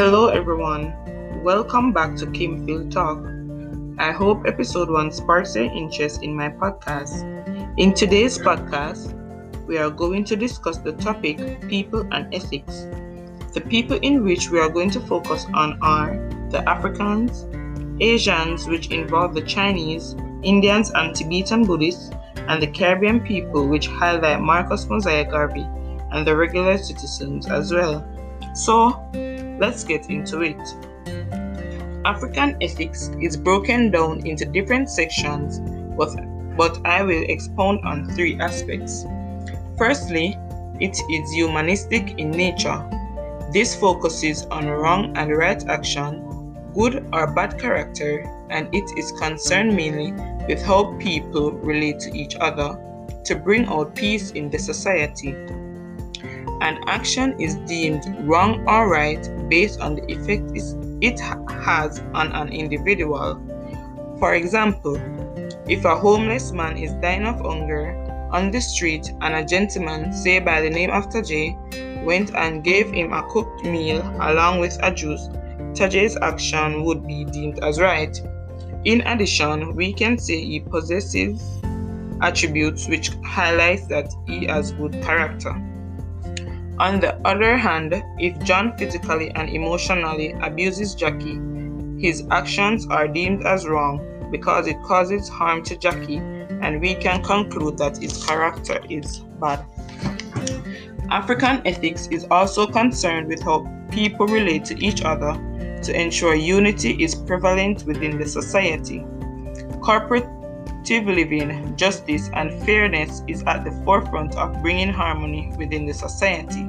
Hello, everyone. Welcome back to Kim Phil Talk. I hope episode 1 sparks your interest in my podcast. In today's podcast, we are going to discuss the topic people and ethics. The people in which we are going to focus on are the Africans, Asians, which involve the Chinese, Indians, and Tibetan Buddhists, and the Caribbean people, which highlight Marcus Mosiah Garvey and the regular citizens as well. So, let's get into it. African ethics is broken down into different sections, but, but I will expound on three aspects. Firstly, it is humanistic in nature. This focuses on wrong and right action, good or bad character, and it is concerned mainly with how people relate to each other to bring out peace in the society an action is deemed wrong or right based on the effect it has on an individual. For example, if a homeless man is dying of hunger on the street and a gentleman, say by the name of Tajay, went and gave him a cooked meal along with a juice, Tajay's action would be deemed as right. In addition, we can say he possesses attributes which highlights that he has good character. On the other hand, if John physically and emotionally abuses Jackie, his actions are deemed as wrong because it causes harm to Jackie, and we can conclude that his character is bad. African ethics is also concerned with how people relate to each other to ensure unity is prevalent within the society. Cooperative living, justice, and fairness is at the forefront of bringing harmony within the society.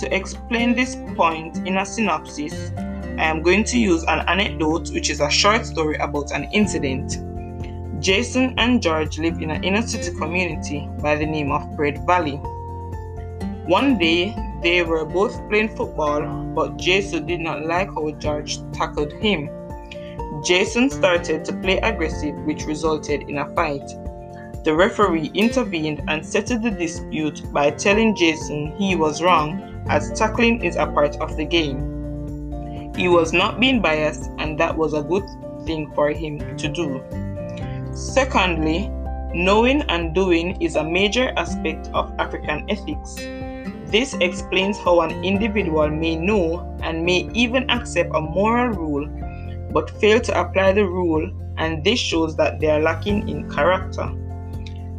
To explain this point in a synopsis, I am going to use an anecdote, which is a short story about an incident. Jason and George live in an inner city community by the name of Bread Valley. One day, they were both playing football, but Jason did not like how George tackled him. Jason started to play aggressive, which resulted in a fight. The referee intervened and settled the dispute by telling Jason he was wrong as tackling is a part of the game. He was not being biased, and that was a good thing for him to do. Secondly, knowing and doing is a major aspect of African ethics. This explains how an individual may know and may even accept a moral rule but fail to apply the rule, and this shows that they are lacking in character.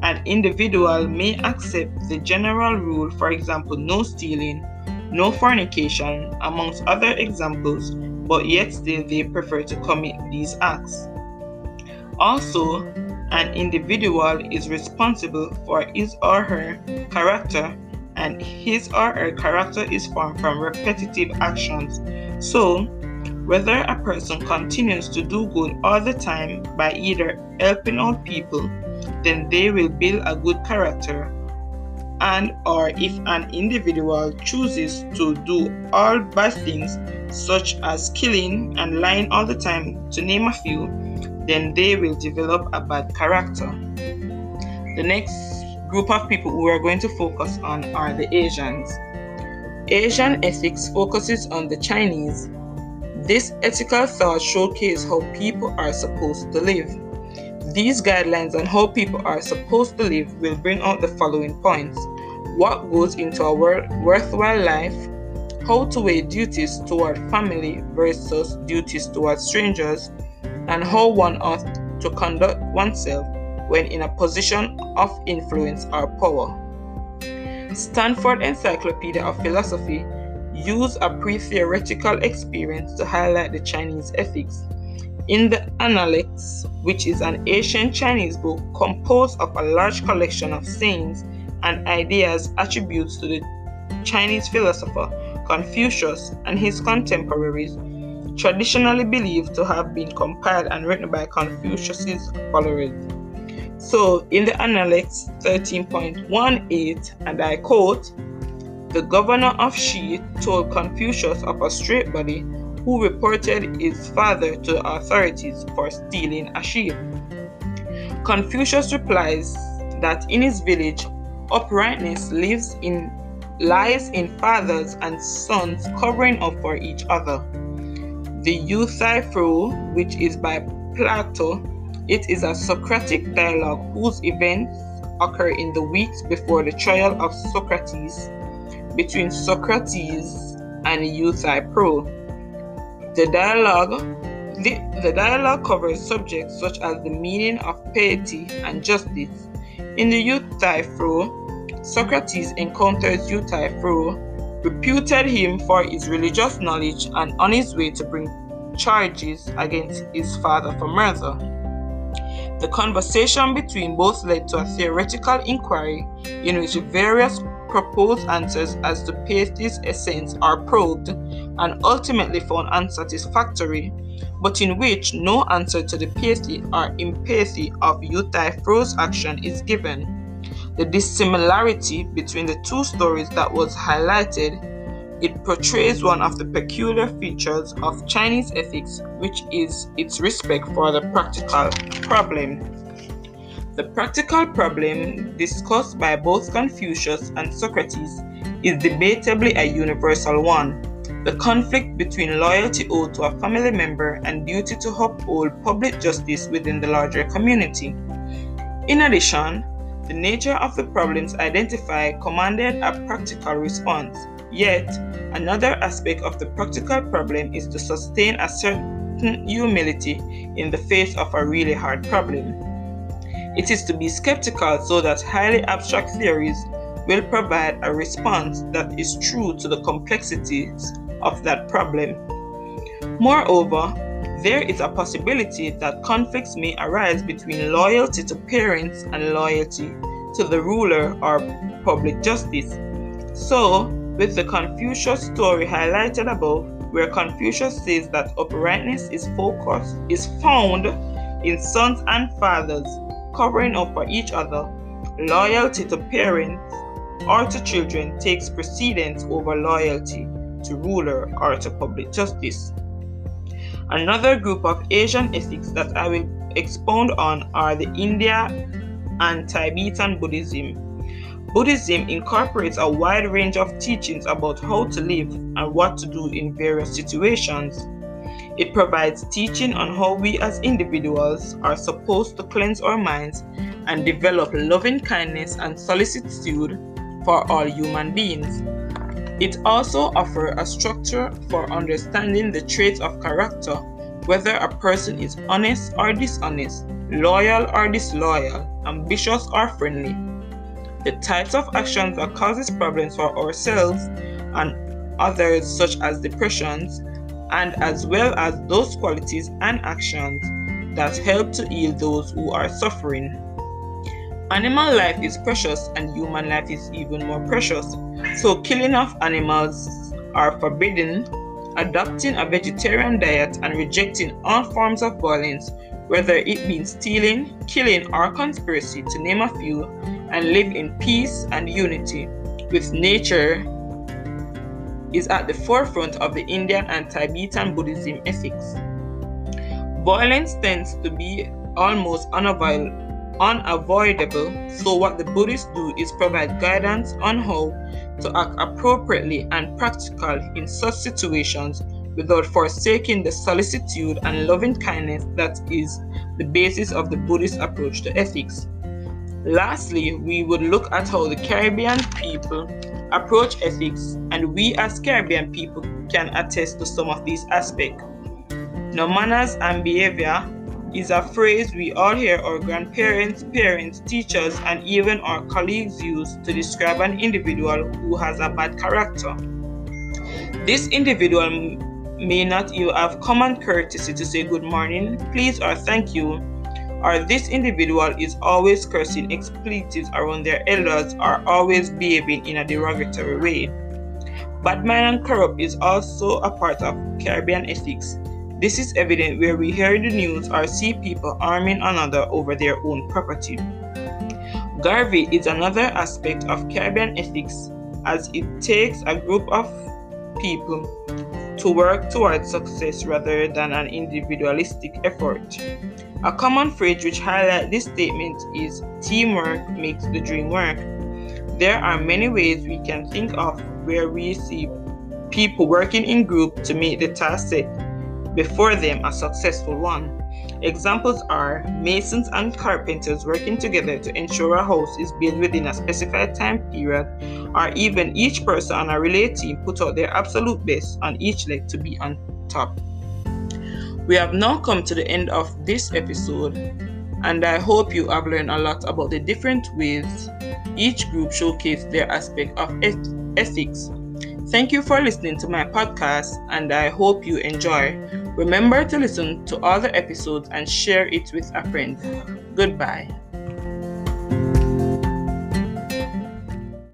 An individual may accept the general rule, for example, no stealing, no fornication, amongst other examples, but yet still they prefer to commit these acts. Also, an individual is responsible for his or her character, and his or her character is formed from repetitive actions. So, whether a person continues to do good all the time by either helping out people, then they will build a good character. And or if an individual chooses to do all bad things such as killing and lying all the time to name a few then they will develop a bad character. The next group of people we are going to focus on are the asians. Asian ethics focuses on the chinese this ethical thought showcases how people are supposed to live. These guidelines on how people are supposed to live will bring out the following points. What goes into a worthwhile life, how to weigh duties toward family versus duties toward strangers, and how one ought to conduct oneself when in a position of influence or power. Stanford Encyclopedia of Philosophy used a pre theoretical experience to highlight the Chinese ethics. In the Analects, which is an ancient Chinese book composed of a large collection of sayings and ideas attributes to the Chinese philosopher Confucius and his contemporaries, traditionally believed to have been compiled and written by Confucius's followers. So, in the Analects 13.18, and I quote, the governor of Shi told Confucius of a straight body who reported his father to the authorities for stealing a sheep. Confucius replies that in his village uprightness lives in lies in fathers and sons covering up for each other. The Euthyphro, which is by Plato, it is a Socratic dialogue whose events occur in the weeks before the trial of Socrates between Socrates and Euthyphro. The dialogue the, the dialogue covers subjects such as the meaning of piety and justice. In the Euthyphro, Socrates encounters Euthyphro, reputed him for his religious knowledge, and on his way to bring charges against his father for murder. The conversation between both led to a theoretical inquiry in which various proposed answers as to piety's essence are probed and ultimately found unsatisfactory, but in which no answer to the piety or impiety of Euthyphro's action is given. The dissimilarity between the two stories that was highlighted it portrays one of the peculiar features of Chinese ethics, which is its respect for the practical problem. The practical problem discussed by both Confucius and Socrates is debatably a universal one the conflict between loyalty owed to a family member and duty to uphold public justice within the larger community. In addition, the nature of the problems identified commanded a practical response. Yet, another aspect of the practical problem is to sustain a certain humility in the face of a really hard problem. It is to be skeptical so that highly abstract theories will provide a response that is true to the complexities of that problem. Moreover, there is a possibility that conflicts may arise between loyalty to parents and loyalty to the ruler or public justice. So, with the Confucius story highlighted above, where Confucius says that uprightness is focused is found in sons and fathers covering up for each other, loyalty to parents or to children takes precedence over loyalty to ruler or to public justice. Another group of Asian ethics that I will expound on are the India and Tibetan Buddhism. Buddhism incorporates a wide range of teachings about how to live and what to do in various situations. It provides teaching on how we as individuals are supposed to cleanse our minds and develop loving kindness and solicitude for all human beings. It also offers a structure for understanding the traits of character, whether a person is honest or dishonest, loyal or disloyal, ambitious or friendly. The types of actions that causes problems for ourselves and others such as depressions and as well as those qualities and actions that help to heal those who are suffering. Animal life is precious and human life is even more precious. So, killing of animals are forbidden, adopting a vegetarian diet, and rejecting all forms of violence, whether it be stealing, killing, or conspiracy, to name a few, and live in peace and unity with nature is at the forefront of the Indian and Tibetan Buddhism ethics. Violence tends to be almost unavoidable so what the Buddhists do is provide guidance on how to act appropriately and practical in such situations without forsaking the solicitude and loving kindness that is the basis of the Buddhist approach to ethics. Lastly, we would look at how the Caribbean people approach ethics, and we as Caribbean people can attest to some of these aspects. Now, manners and behavior is a phrase we all hear our grandparents, parents, teachers, and even our colleagues use to describe an individual who has a bad character. This individual may not even have common courtesy to say good morning, please, or thank you, or this individual is always cursing expletives around their elders or always behaving in a derogatory way. Bad and corrupt is also a part of Caribbean ethics this is evident where we hear the news or see people arming another over their own property. Garvey is another aspect of Caribbean ethics as it takes a group of people to work towards success rather than an individualistic effort. A common phrase which highlights this statement is teamwork makes the dream work. There are many ways we can think of where we see people working in group to make the task set before them a successful one. Examples are masons and carpenters working together to ensure a house is built within a specified time period, or even each person on a relay team put out their absolute best on each leg to be on top. We have now come to the end of this episode, and I hope you have learned a lot about the different ways each group showcased their aspect of ethics. Thank you for listening to my podcast, and I hope you enjoy. Remember to listen to the episodes and share it with a friend. Goodbye.